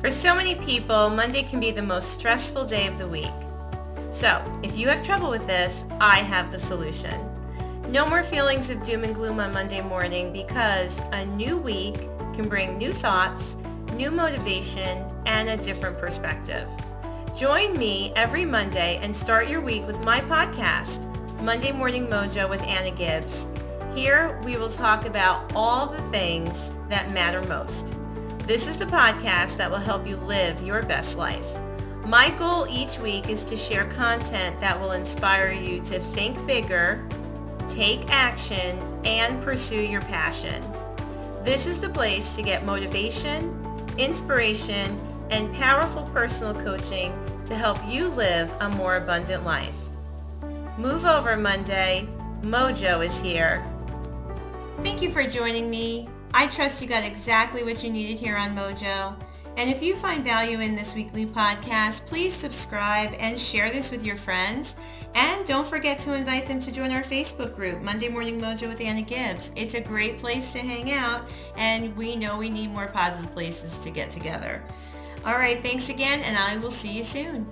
For so many people, Monday can be the most stressful day of the week. So, if you have trouble with this, I have the solution. No more feelings of doom and gloom on Monday morning because a new week can bring new thoughts, new motivation, and a different perspective. Join me every Monday and start your week with my podcast, Monday Morning Mojo with Anna Gibbs. Here we will talk about all the things that matter most. This is the podcast that will help you live your best life. My goal each week is to share content that will inspire you to think bigger, take action, and pursue your passion. This is the place to get motivation, inspiration, and powerful personal coaching to help you live a more abundant life. Move over Monday. Mojo is here. Thank you for joining me. I trust you got exactly what you needed here on Mojo. And if you find value in this weekly podcast, please subscribe and share this with your friends. And don't forget to invite them to join our Facebook group, Monday Morning Mojo with Anna Gibbs. It's a great place to hang out, and we know we need more positive places to get together. All right, thanks again, and I will see you soon.